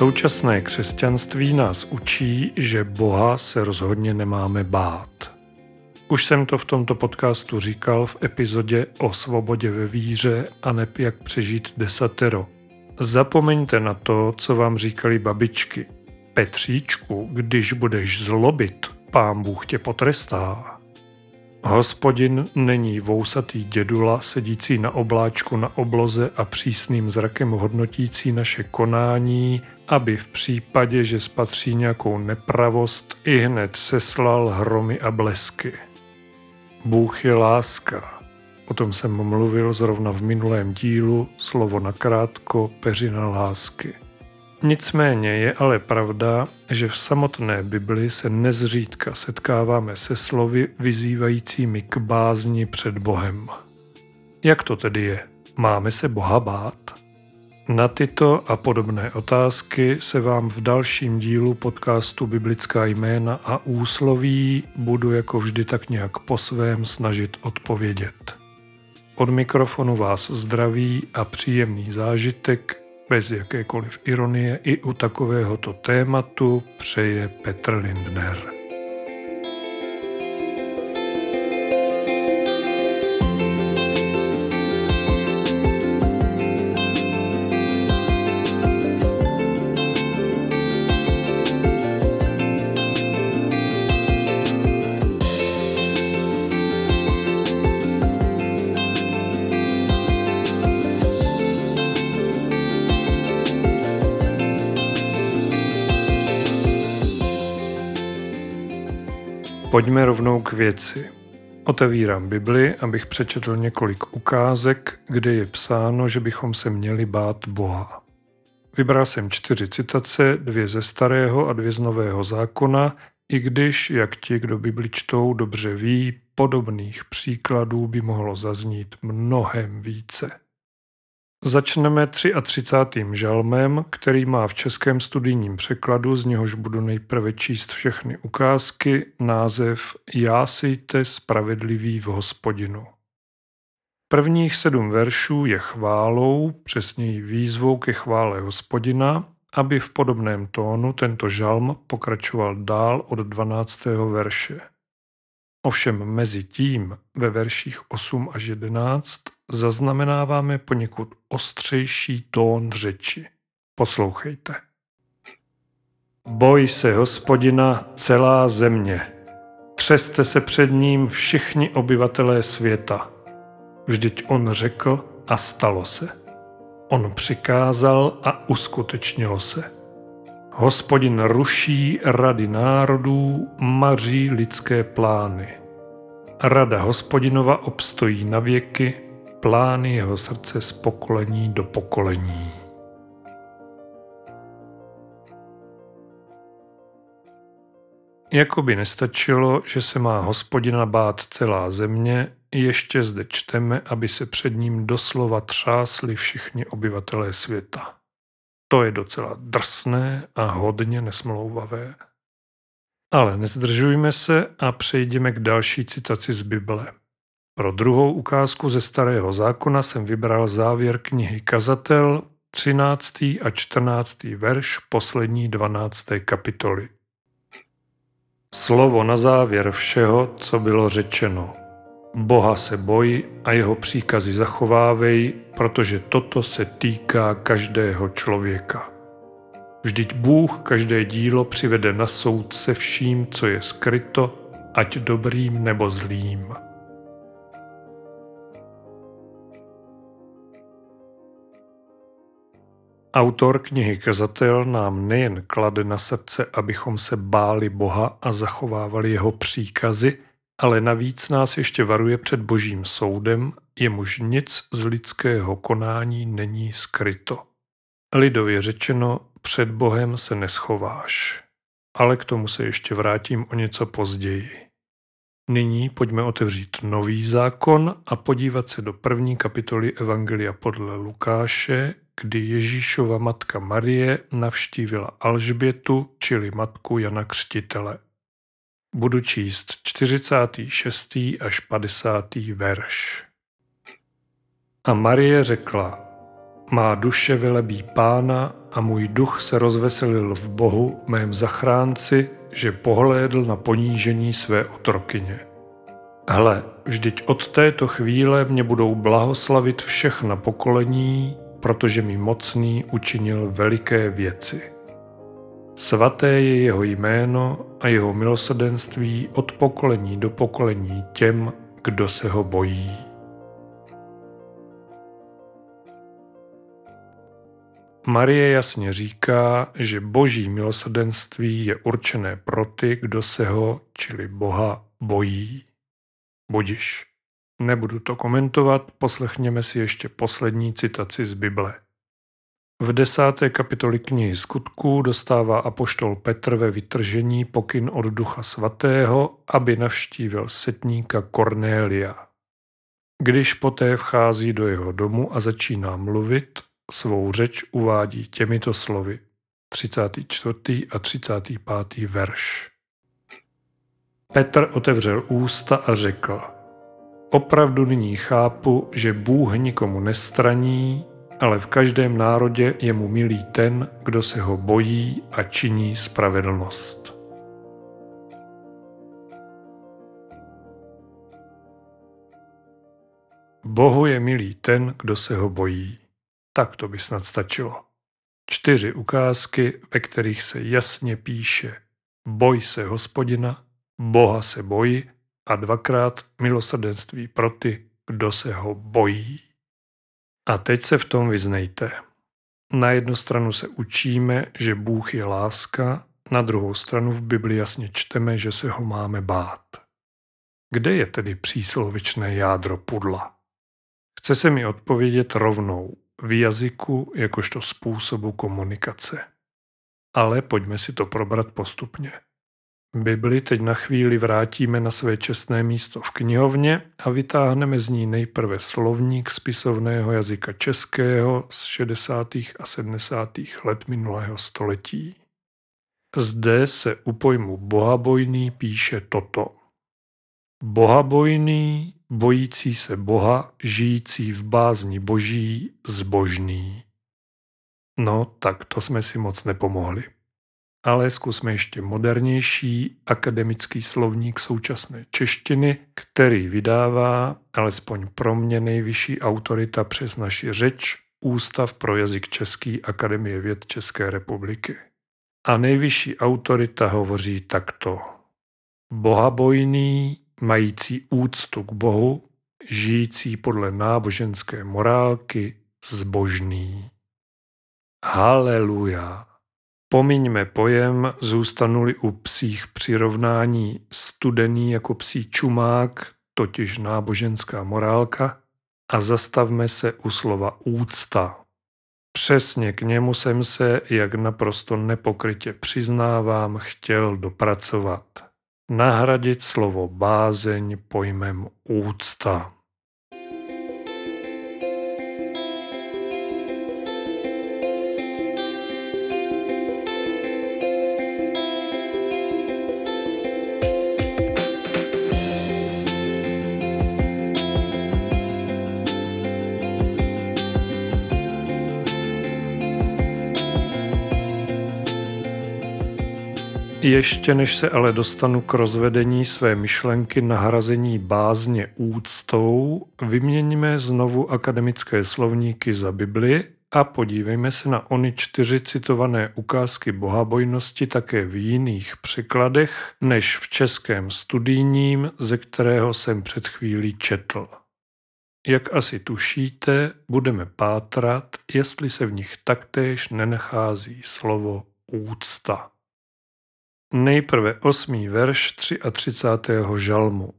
Současné křesťanství nás učí, že Boha se rozhodně nemáme bát. Už jsem to v tomto podcastu říkal v epizodě o svobodě ve víře a neb jak přežít desatero. Zapomeňte na to, co vám říkali babičky. Petříčku, když budeš zlobit, pán Bůh tě potrestá. Hospodin není vousatý dědula sedící na obláčku na obloze a přísným zrakem hodnotící naše konání, aby v případě, že spatří nějakou nepravost, i hned seslal hromy a blesky. Bůh je láska. O tom jsem mluvil zrovna v minulém dílu, slovo nakrátko, peřina lásky. Nicméně je ale pravda, že v samotné Bibli se nezřídka setkáváme se slovy vyzývajícími k bázni před Bohem. Jak to tedy je? Máme se Boha bát? Na tyto a podobné otázky se vám v dalším dílu podcastu Biblická jména a úsloví budu jako vždy tak nějak po svém snažit odpovědět. Od mikrofonu vás zdraví a příjemný zážitek bez jakékoliv ironie i u takovéhoto tématu přeje Petr Lindner. Pojďme rovnou k věci. Otevírám Bibli, abych přečetl několik ukázek, kde je psáno, že bychom se měli bát Boha. Vybral jsem čtyři citace, dvě ze starého a dvě z nového zákona, i když, jak ti, kdo Bibli čtou, dobře ví, podobných příkladů by mohlo zaznít mnohem více. Začneme 33. žalmem, který má v českém studijním překladu, z něhož budu nejprve číst všechny ukázky, název Jásejte spravedlivý v hospodinu. Prvních sedm veršů je chválou, přesněji výzvou ke chvále hospodina, aby v podobném tónu tento žalm pokračoval dál od 12. verše. Ovšem mezi tím ve verších 8 až 11 zaznamenáváme poněkud ostřejší tón řeči. Poslouchejte. Boj se hospodina celá země. Třeste se před ním všichni obyvatelé světa. Vždyť on řekl a stalo se. On přikázal a uskutečnilo se. Hospodin ruší rady národů, maří lidské plány. Rada hospodinova obstojí na věky, plány jeho srdce z pokolení do pokolení. Jakoby nestačilo, že se má hospodina bát celá země, ještě zde čteme, aby se před ním doslova třásli všichni obyvatelé světa. To je docela drsné a hodně nesmlouvavé. Ale nezdržujme se a přejdeme k další citaci z Bible. Pro druhou ukázku ze Starého zákona jsem vybral závěr knihy Kazatel, 13. a 14. verš poslední 12. kapitoly. Slovo na závěr všeho, co bylo řečeno. Boha se boj a jeho příkazy zachovávej, protože toto se týká každého člověka. Vždyť Bůh každé dílo přivede na soud se vším, co je skryto, ať dobrým nebo zlým. Autor knihy Kazatel nám nejen klade na srdce, abychom se báli Boha a zachovávali jeho příkazy, ale navíc nás ještě varuje před božím soudem, jemuž nic z lidského konání není skryto. Lidově řečeno, před Bohem se neschováš. Ale k tomu se ještě vrátím o něco později. Nyní pojďme otevřít nový zákon a podívat se do první kapitoly Evangelia podle Lukáše, kdy Ježíšova matka Marie navštívila Alžbětu, čili matku Jana Křtitele. Budu číst 46. až 50. verš. A Marie řekla, má duše velebí pána a můj duch se rozveselil v Bohu, mém zachránci, že pohlédl na ponížení své otrokyně. Hle, vždyť od této chvíle mě budou blahoslavit všechna pokolení, protože mi mocný učinil veliké věci. Svaté je jeho jméno a jeho milosrdenství od pokolení do pokolení těm, kdo se ho bojí. Marie jasně říká, že boží milosrdenství je určené pro ty, kdo se ho, čili Boha, bojí. Budiš. Nebudu to komentovat, poslechněme si ještě poslední citaci z Bible. V desáté kapitoli knihy skutků dostává apoštol Petr ve vytržení pokyn od Ducha Svatého, aby navštívil setníka Kornélia. Když poté vchází do jeho domu a začíná mluvit, svou řeč uvádí těmito slovy. 34. a 35. verš. Petr otevřel ústa a řekl, opravdu nyní chápu, že Bůh nikomu nestraní, ale v každém národě je mu milý ten, kdo se ho bojí a činí spravedlnost. Bohu je milý ten, kdo se ho bojí. Tak to by snad stačilo. Čtyři ukázky, ve kterých se jasně píše Boj se hospodina, Boha se bojí a dvakrát milosrdenství pro ty, kdo se ho bojí. A teď se v tom vyznejte. Na jednu stranu se učíme, že Bůh je láska, na druhou stranu v Bibli jasně čteme, že se ho máme bát. Kde je tedy příslovičné jádro pudla? Chce se mi odpovědět rovnou, v jazyku jakožto způsobu komunikace. Ale pojďme si to probrat postupně. Bibli teď na chvíli vrátíme na své čestné místo v knihovně a vytáhneme z ní nejprve slovník spisovného jazyka českého z 60. a 70. let minulého století. Zde se u pojmu bohabojný píše toto. Bohabojný, bojící se Boha, žijící v bázni boží, zbožný. No, tak to jsme si moc nepomohli. Ale zkusme ještě modernější akademický slovník současné češtiny, který vydává, alespoň pro mě nejvyšší autorita přes naši řeč, Ústav pro jazyk český Akademie věd České republiky. A nejvyšší autorita hovoří takto. Bohabojný, mající úctu k Bohu, žijící podle náboženské morálky, zbožný. Haleluja. Pomiňme pojem, zůstanuli u psích přirovnání studený jako psí čumák, totiž náboženská morálka, a zastavme se u slova úcta. Přesně k němu jsem se, jak naprosto nepokrytě přiznávám, chtěl dopracovat. Nahradit slovo bázeň pojmem úcta. Ještě než se ale dostanu k rozvedení své myšlenky nahrazení bázně úctou, vyměníme znovu akademické slovníky za Bibli a podívejme se na ony čtyři citované ukázky bohabojnosti také v jiných překladech než v českém studijním, ze kterého jsem před chvílí četl. Jak asi tušíte, budeme pátrat, jestli se v nich taktéž nenachází slovo úcta. Nejprve osmý verš 33. žalmu.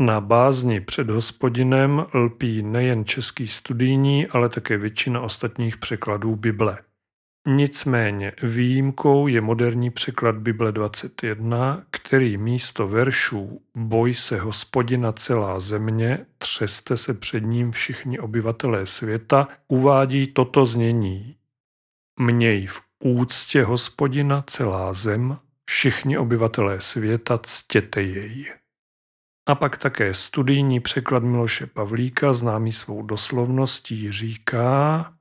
Na bázni před hospodinem lpí nejen český studijní, ale také většina ostatních překladů Bible. Nicméně výjimkou je moderní překlad Bible 21, který místo veršů Boj se hospodina celá země, třeste se před ním všichni obyvatelé světa, uvádí toto znění. Měj v úctě hospodina celá zem, Všichni obyvatelé světa ctěte jej. A pak také studijní překlad Miloše Pavlíka, známý svou doslovností, říká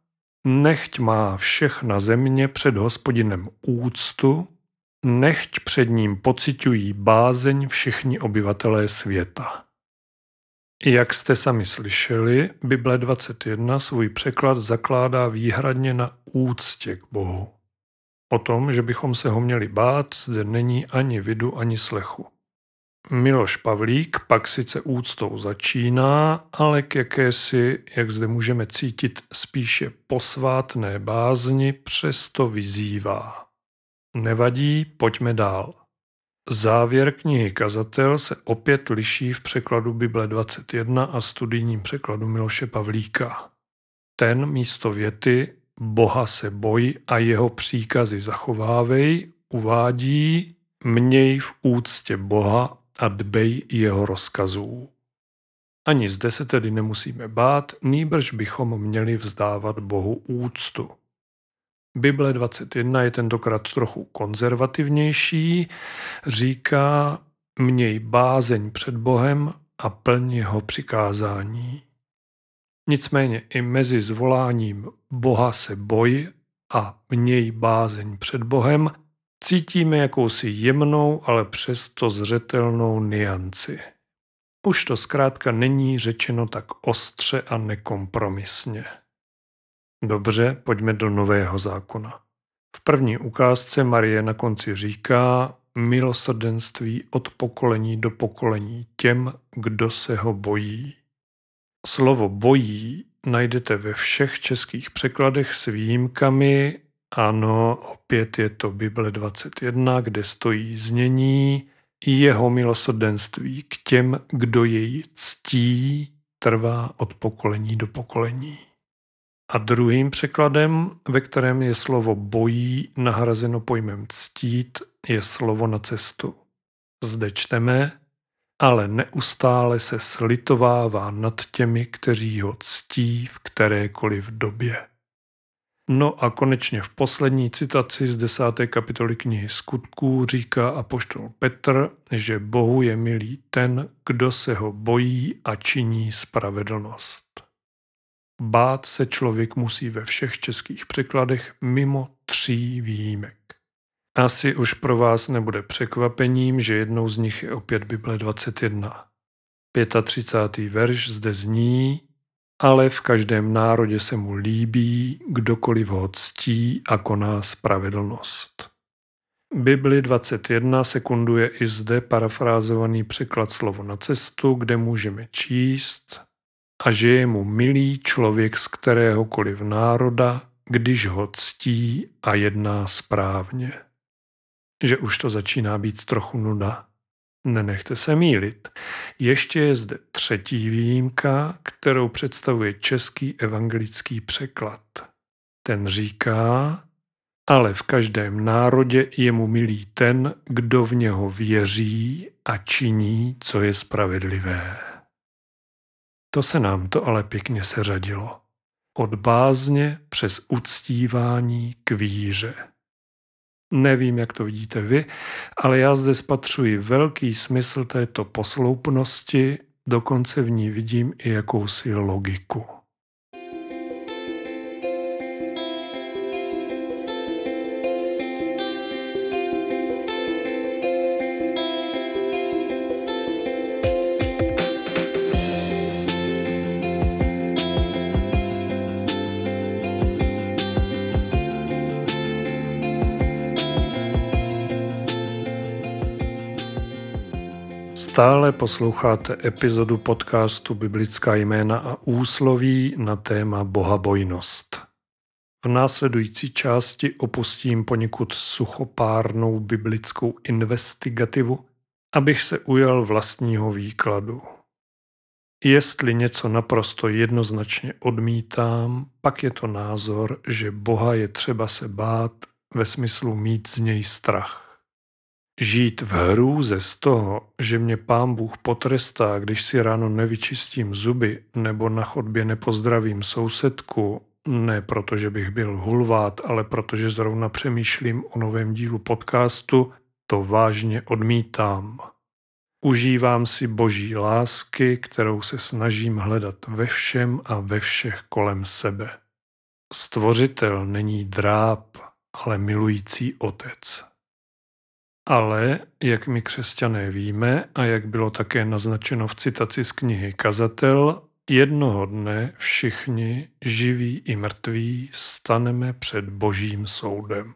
Nechť má všechna země před hospodinem úctu, nechť před ním pocitují bázeň všichni obyvatelé světa. Jak jste sami slyšeli, Bible 21 svůj překlad zakládá výhradně na úctě k Bohu. O tom, že bychom se ho měli bát, zde není ani vidu, ani slechu. Miloš Pavlík pak sice úctou začíná, ale k jakési, jak zde můžeme cítit, spíše posvátné bázni přesto vyzývá. Nevadí, pojďme dál. Závěr knihy Kazatel se opět liší v překladu Bible 21 a studijním překladu Miloše Pavlíka. Ten místo věty Boha se boj a jeho příkazy zachovávej uvádí Měj v úctě Boha a dbej jeho rozkazů. Ani zde se tedy nemusíme bát, nýbrž bychom měli vzdávat Bohu úctu. Bible 21 je tentokrát trochu konzervativnější, říká měj bázeň před Bohem a plň jeho přikázání. Nicméně i mezi zvoláním Boha se boj a měj bázeň před Bohem cítíme jakousi jemnou, ale přesto zřetelnou nianci. Už to zkrátka není řečeno tak ostře a nekompromisně. Dobře, pojďme do Nového zákona. V první ukázce Marie na konci říká milosrdenství od pokolení do pokolení těm, kdo se ho bojí. Slovo bojí najdete ve všech českých překladech s výjimkami. Ano, opět je to Bible 21, kde stojí znění jeho milosrdenství k těm, kdo jej ctí, trvá od pokolení do pokolení. A druhým překladem, ve kterém je slovo bojí nahrazeno pojmem ctít, je slovo na cestu. Zde čteme, ale neustále se slitovává nad těmi, kteří ho ctí v kterékoliv době. No a konečně v poslední citaci z desáté kapitoly knihy Skutků říká apoštol Petr, že Bohu je milý ten, kdo se ho bojí a činí spravedlnost. Bát se člověk musí ve všech českých překladech mimo tří výjimek. Asi už pro vás nebude překvapením, že jednou z nich je opět Bible 21. 35. verš zde zní, ale v každém národě se mu líbí, kdokoliv ho ctí a koná spravedlnost. Bibli 21 sekunduje i zde parafrázovaný překlad slovo na cestu, kde můžeme číst a že je mu milý člověk z kteréhokoliv národa, když ho ctí a jedná správně. Že už to začíná být trochu nuda. Nenechte se mílit. Ještě je zde třetí výjimka, kterou představuje český evangelický překlad. Ten říká, ale v každém národě je mu milý ten, kdo v něho věří a činí, co je spravedlivé. To se nám to ale pěkně seřadilo. Od bázně přes uctívání k víře. Nevím, jak to vidíte vy, ale já zde spatřuji velký smysl této posloupnosti, dokonce v ní vidím i jakousi logiku. Stále posloucháte epizodu podcastu Biblická jména a úsloví na téma bohabojnost. V následující části opustím poněkud suchopárnou biblickou investigativu, abych se ujal vlastního výkladu. Jestli něco naprosto jednoznačně odmítám, pak je to názor, že Boha je třeba se bát ve smyslu mít z něj strach. Žít v hrůze z toho, že mě pán Bůh potrestá, když si ráno nevyčistím zuby nebo na chodbě nepozdravím sousedku, ne proto, že bych byl hulvát, ale protože zrovna přemýšlím o novém dílu podcastu, to vážně odmítám. Užívám si boží lásky, kterou se snažím hledat ve všem a ve všech kolem sebe. Stvořitel není dráb, ale milující otec. Ale, jak my křesťané víme a jak bylo také naznačeno v citaci z knihy Kazatel, jednoho dne všichni, živí i mrtví, staneme před božím soudem.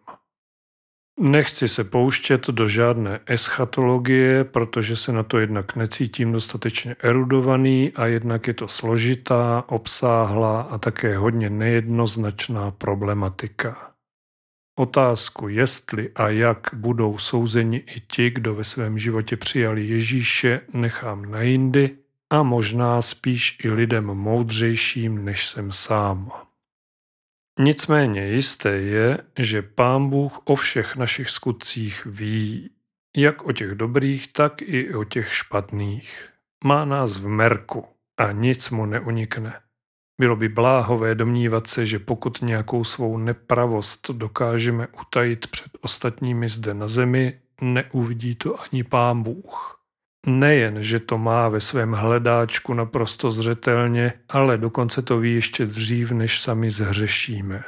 Nechci se pouštět do žádné eschatologie, protože se na to jednak necítím dostatečně erudovaný a jednak je to složitá, obsáhlá a také hodně nejednoznačná problematika. Otázku, jestli a jak budou souzeni i ti, kdo ve svém životě přijali Ježíše, nechám na jindy a možná spíš i lidem moudřejším, než jsem sám. Nicméně jisté je, že Pán Bůh o všech našich skutcích ví, jak o těch dobrých, tak i o těch špatných. Má nás v merku a nic mu neunikne. Bylo by bláhové domnívat se, že pokud nějakou svou nepravost dokážeme utajit před ostatními zde na zemi, neuvidí to ani pán Bůh. Nejen, že to má ve svém hledáčku naprosto zřetelně, ale dokonce to ví ještě dřív, než sami zhřešíme.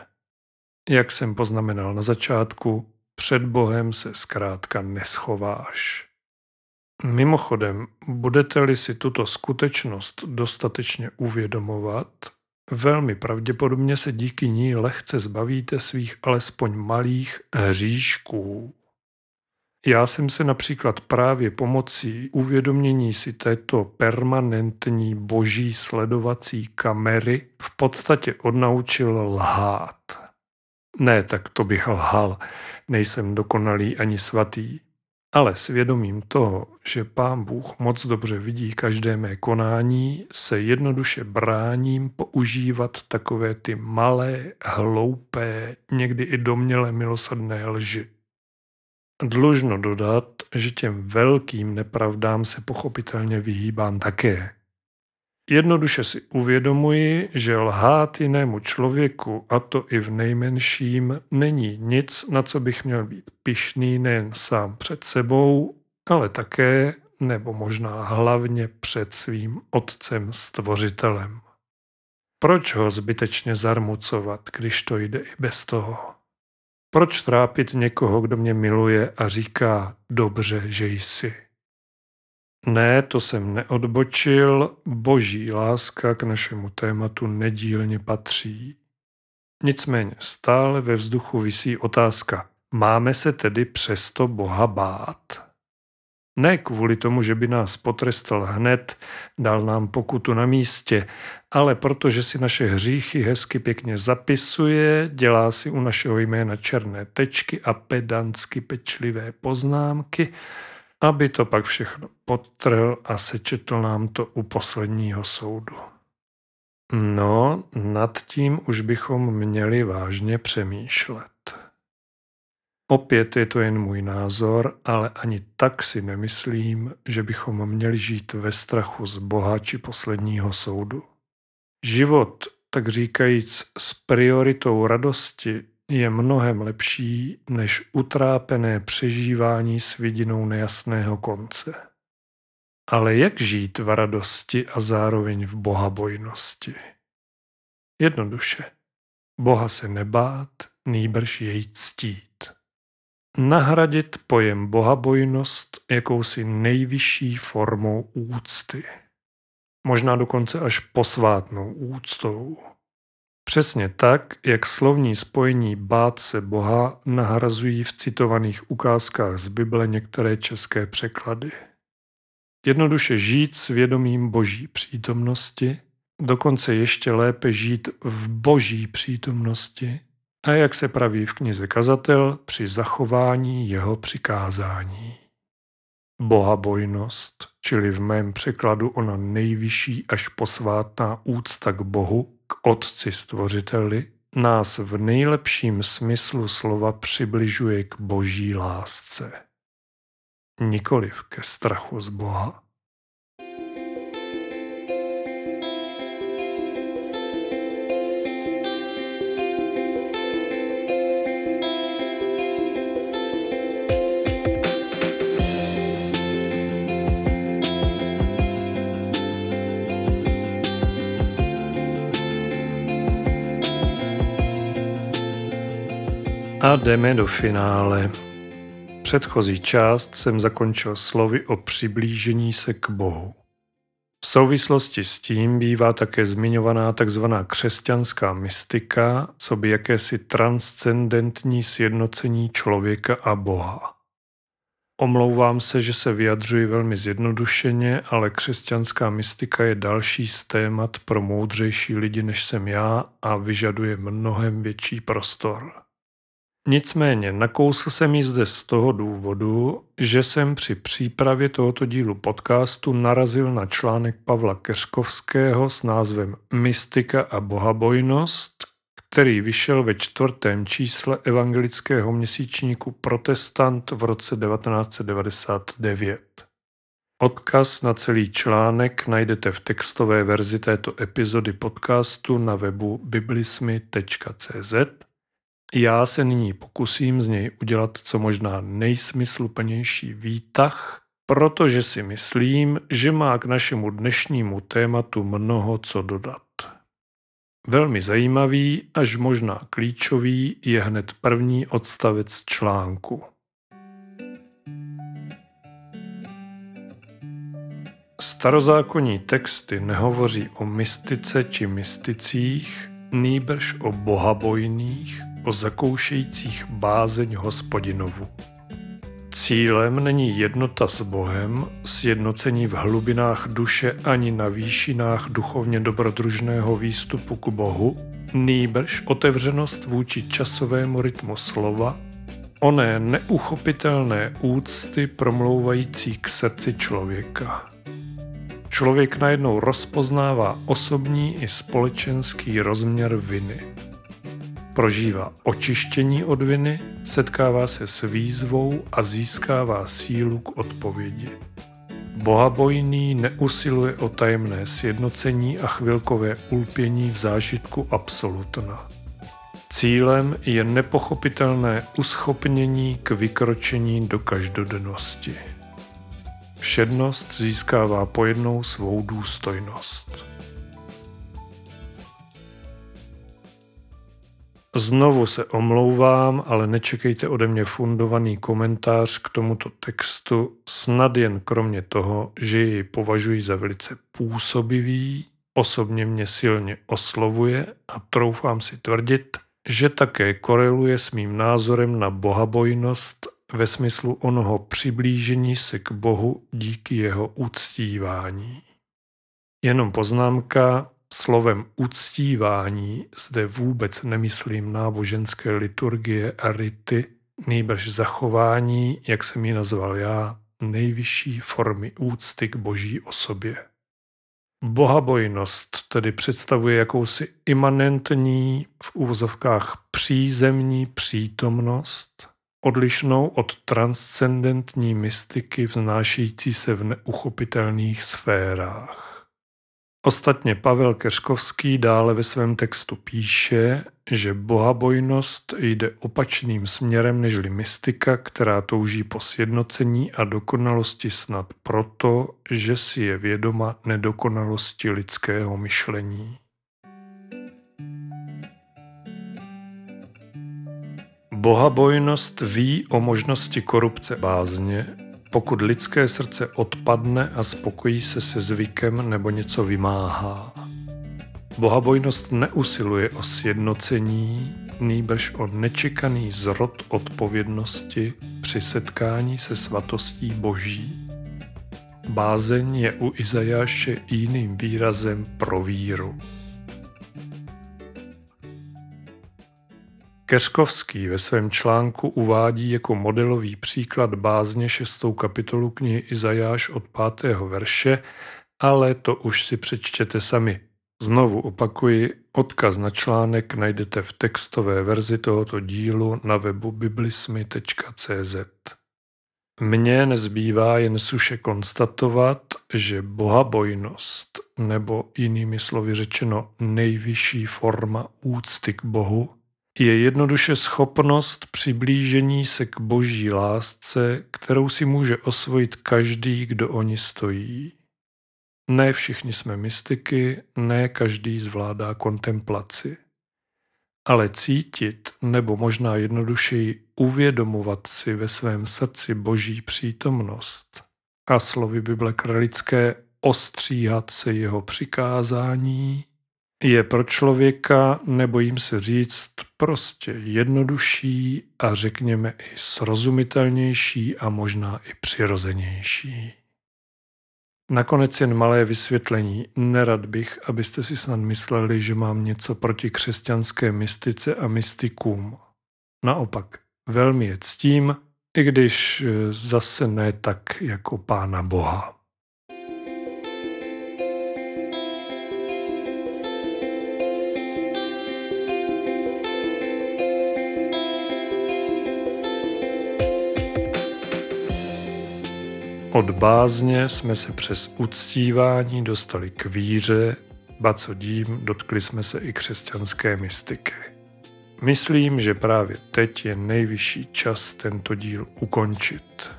Jak jsem poznamenal na začátku, před Bohem se zkrátka neschováš. Mimochodem, budete-li si tuto skutečnost dostatečně uvědomovat, Velmi pravděpodobně se díky ní lehce zbavíte svých alespoň malých hříšků. Já jsem se například právě pomocí uvědomění si této permanentní boží sledovací kamery v podstatě odnaučil lhát. Ne, tak to bych lhal, nejsem dokonalý ani svatý. Ale svědomím toho, že pán Bůh moc dobře vidí každé mé konání, se jednoduše bráním používat takové ty malé, hloupé, někdy i doměle milosrdné lži. Dlužno dodat, že těm velkým nepravdám se pochopitelně vyhýbám také. Jednoduše si uvědomuji, že lhát jinému člověku, a to i v nejmenším, není nic, na co bych měl být pišný nejen sám před sebou, ale také, nebo možná hlavně před svým otcem stvořitelem. Proč ho zbytečně zarmucovat, když to jde i bez toho? Proč trápit někoho, kdo mě miluje a říká dobře, že jsi? Ne, to jsem neodbočil, boží láska k našemu tématu nedílně patří. Nicméně stále ve vzduchu visí otázka, máme se tedy přesto Boha bát? Ne kvůli tomu, že by nás potrestal hned, dal nám pokutu na místě, ale protože si naše hříchy hezky pěkně zapisuje, dělá si u našeho jména černé tečky a pedantsky pečlivé poznámky aby to pak všechno podtrhl a sečetl nám to u posledního soudu. No, nad tím už bychom měli vážně přemýšlet. Opět je to jen můj názor, ale ani tak si nemyslím, že bychom měli žít ve strachu z Boha či posledního soudu. Život, tak říkajíc, s prioritou radosti je mnohem lepší než utrápené přežívání s vidinou nejasného konce. Ale jak žít v radosti a zároveň v bohabojnosti? Jednoduše. Boha se nebát, nýbrž jej ctít. Nahradit pojem bohabojnost jakousi nejvyšší formou úcty. Možná dokonce až posvátnou úctou. Přesně tak, jak slovní spojení bát se Boha nahrazují v citovaných ukázkách z Bible některé české překlady. Jednoduše žít s vědomím boží přítomnosti, dokonce ještě lépe žít v boží přítomnosti a jak se praví v knize Kazatel, při zachování jeho přikázání. Bohabojnost, čili v mém překladu ona nejvyšší až posvátná úcta k Bohu, k Otci Stvořiteli, nás v nejlepším smyslu slova přibližuje k boží lásce. Nikoliv ke strachu z Boha. A jdeme do finále. Předchozí část jsem zakončil slovy o přiblížení se k Bohu. V souvislosti s tím bývá také zmiňovaná tzv. křesťanská mystika, co by jakési transcendentní sjednocení člověka a Boha. Omlouvám se, že se vyjadřuji velmi zjednodušeně, ale křesťanská mystika je další z témat pro moudřejší lidi než jsem já a vyžaduje mnohem větší prostor. Nicméně nakousl jsem ji zde z toho důvodu, že jsem při přípravě tohoto dílu podcastu narazil na článek Pavla Keřkovského s názvem Mystika a bohabojnost, který vyšel ve čtvrtém čísle evangelického měsíčníku Protestant v roce 1999. Odkaz na celý článek najdete v textové verzi této epizody podcastu na webu biblismy.cz já se nyní pokusím z něj udělat co možná nejsmysluplnější výtah, protože si myslím, že má k našemu dnešnímu tématu mnoho co dodat. Velmi zajímavý, až možná klíčový, je hned první odstavec článku. Starozákonní texty nehovoří o mystice či mysticích, nýbrž o bohabojných, o zakoušejících bázeň hospodinovu. Cílem není jednota s Bohem, sjednocení v hlubinách duše ani na výšinách duchovně dobrodružného výstupu k Bohu, nýbrž otevřenost vůči časovému rytmu slova, oné neuchopitelné úcty promlouvající k srdci člověka. Člověk najednou rozpoznává osobní i společenský rozměr viny prožívá očištění od viny, setkává se s výzvou a získává sílu k odpovědi. Bohabojný neusiluje o tajemné sjednocení a chvilkové ulpění v zážitku absolutna. Cílem je nepochopitelné uschopnění k vykročení do každodennosti. Všednost získává pojednou svou důstojnost. Znovu se omlouvám, ale nečekejte ode mě fundovaný komentář k tomuto textu, snad jen kromě toho, že jej považuji za velice působivý, osobně mě silně oslovuje a troufám si tvrdit, že také koreluje s mým názorem na bohabojnost ve smyslu onoho přiblížení se k Bohu díky jeho uctívání. Jenom poznámka, Slovem uctívání zde vůbec nemyslím náboženské liturgie a rity, nejbrž zachování, jak jsem ji nazval já, nejvyšší formy úcty k boží osobě. Bohabojnost tedy představuje jakousi imanentní, v úvozovkách přízemní přítomnost, odlišnou od transcendentní mystiky vznášející se v neuchopitelných sférách. Ostatně Pavel Keřkovský dále ve svém textu píše, že bohabojnost jde opačným směrem nežli mystika, která touží po sjednocení a dokonalosti snad proto, že si je vědoma nedokonalosti lidského myšlení. Bohabojnost ví o možnosti korupce bázně, pokud lidské srdce odpadne a spokojí se se zvykem nebo něco vymáhá. Bohabojnost neusiluje o sjednocení, nýbrž o nečekaný zrod odpovědnosti při setkání se svatostí Boží. Bázeň je u Izajáše jiným výrazem pro víru. Keřkovský ve svém článku uvádí jako modelový příklad bázně šestou kapitolu knihy Izajáš od pátého verše, ale to už si přečtěte sami. Znovu opakuji, odkaz na článek najdete v textové verzi tohoto dílu na webu biblismy.cz. Mně nezbývá jen suše konstatovat, že bohabojnost, nebo jinými slovy řečeno nejvyšší forma úcty k Bohu, je jednoduše schopnost přiblížení se k boží lásce, kterou si může osvojit každý, kdo o ní stojí. Ne všichni jsme mystiky, ne každý zvládá kontemplaci. ale cítit nebo možná jednodušeji uvědomovat si ve svém srdci boží přítomnost a slovy Bible kralické ostříhat se jeho přikázání je pro člověka, nebojím se říct, prostě jednodušší a řekněme i srozumitelnější a možná i přirozenější. Nakonec jen malé vysvětlení. Nerad bych, abyste si snad mysleli, že mám něco proti křesťanské mystice a mystikům. Naopak, velmi je ctím, i když eh, zase ne tak jako Pána Boha. Od bázně jsme se přes uctívání dostali k víře, ba co dím, dotkli jsme se i křesťanské mystiky. Myslím, že právě teď je nejvyšší čas tento díl ukončit.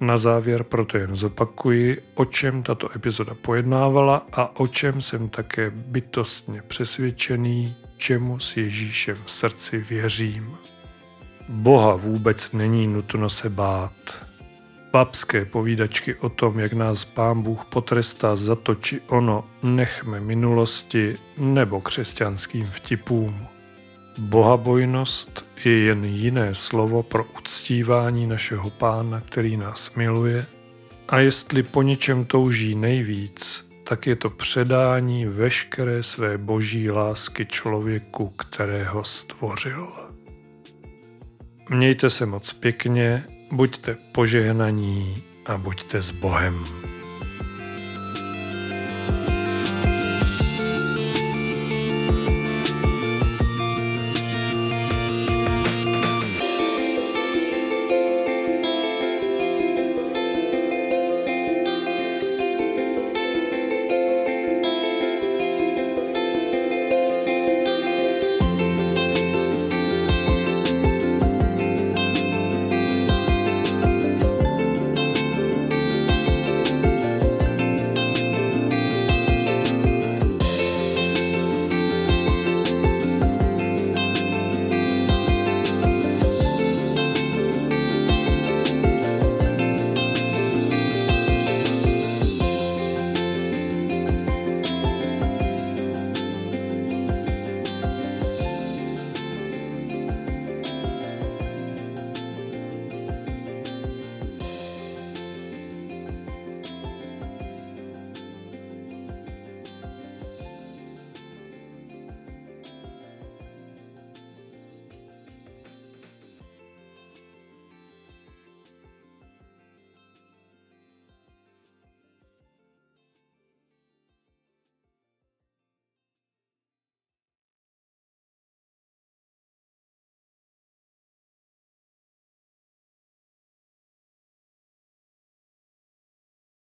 Na závěr proto jen zopakuji, o čem tato epizoda pojednávala a o čem jsem také bytostně přesvědčený, čemu s Ježíšem v srdci věřím. Boha vůbec není nutno se bát. Babské povídačky o tom, jak nás pán Bůh potrestá za to či ono, nechme minulosti nebo křesťanským vtipům. Bohabojnost je jen jiné slovo pro uctívání našeho pána, který nás miluje, a jestli po něčem touží nejvíc, tak je to předání veškeré své boží lásky člověku, kterého stvořil. Mějte se moc pěkně Buďte požehnaní a buďte s Bohem.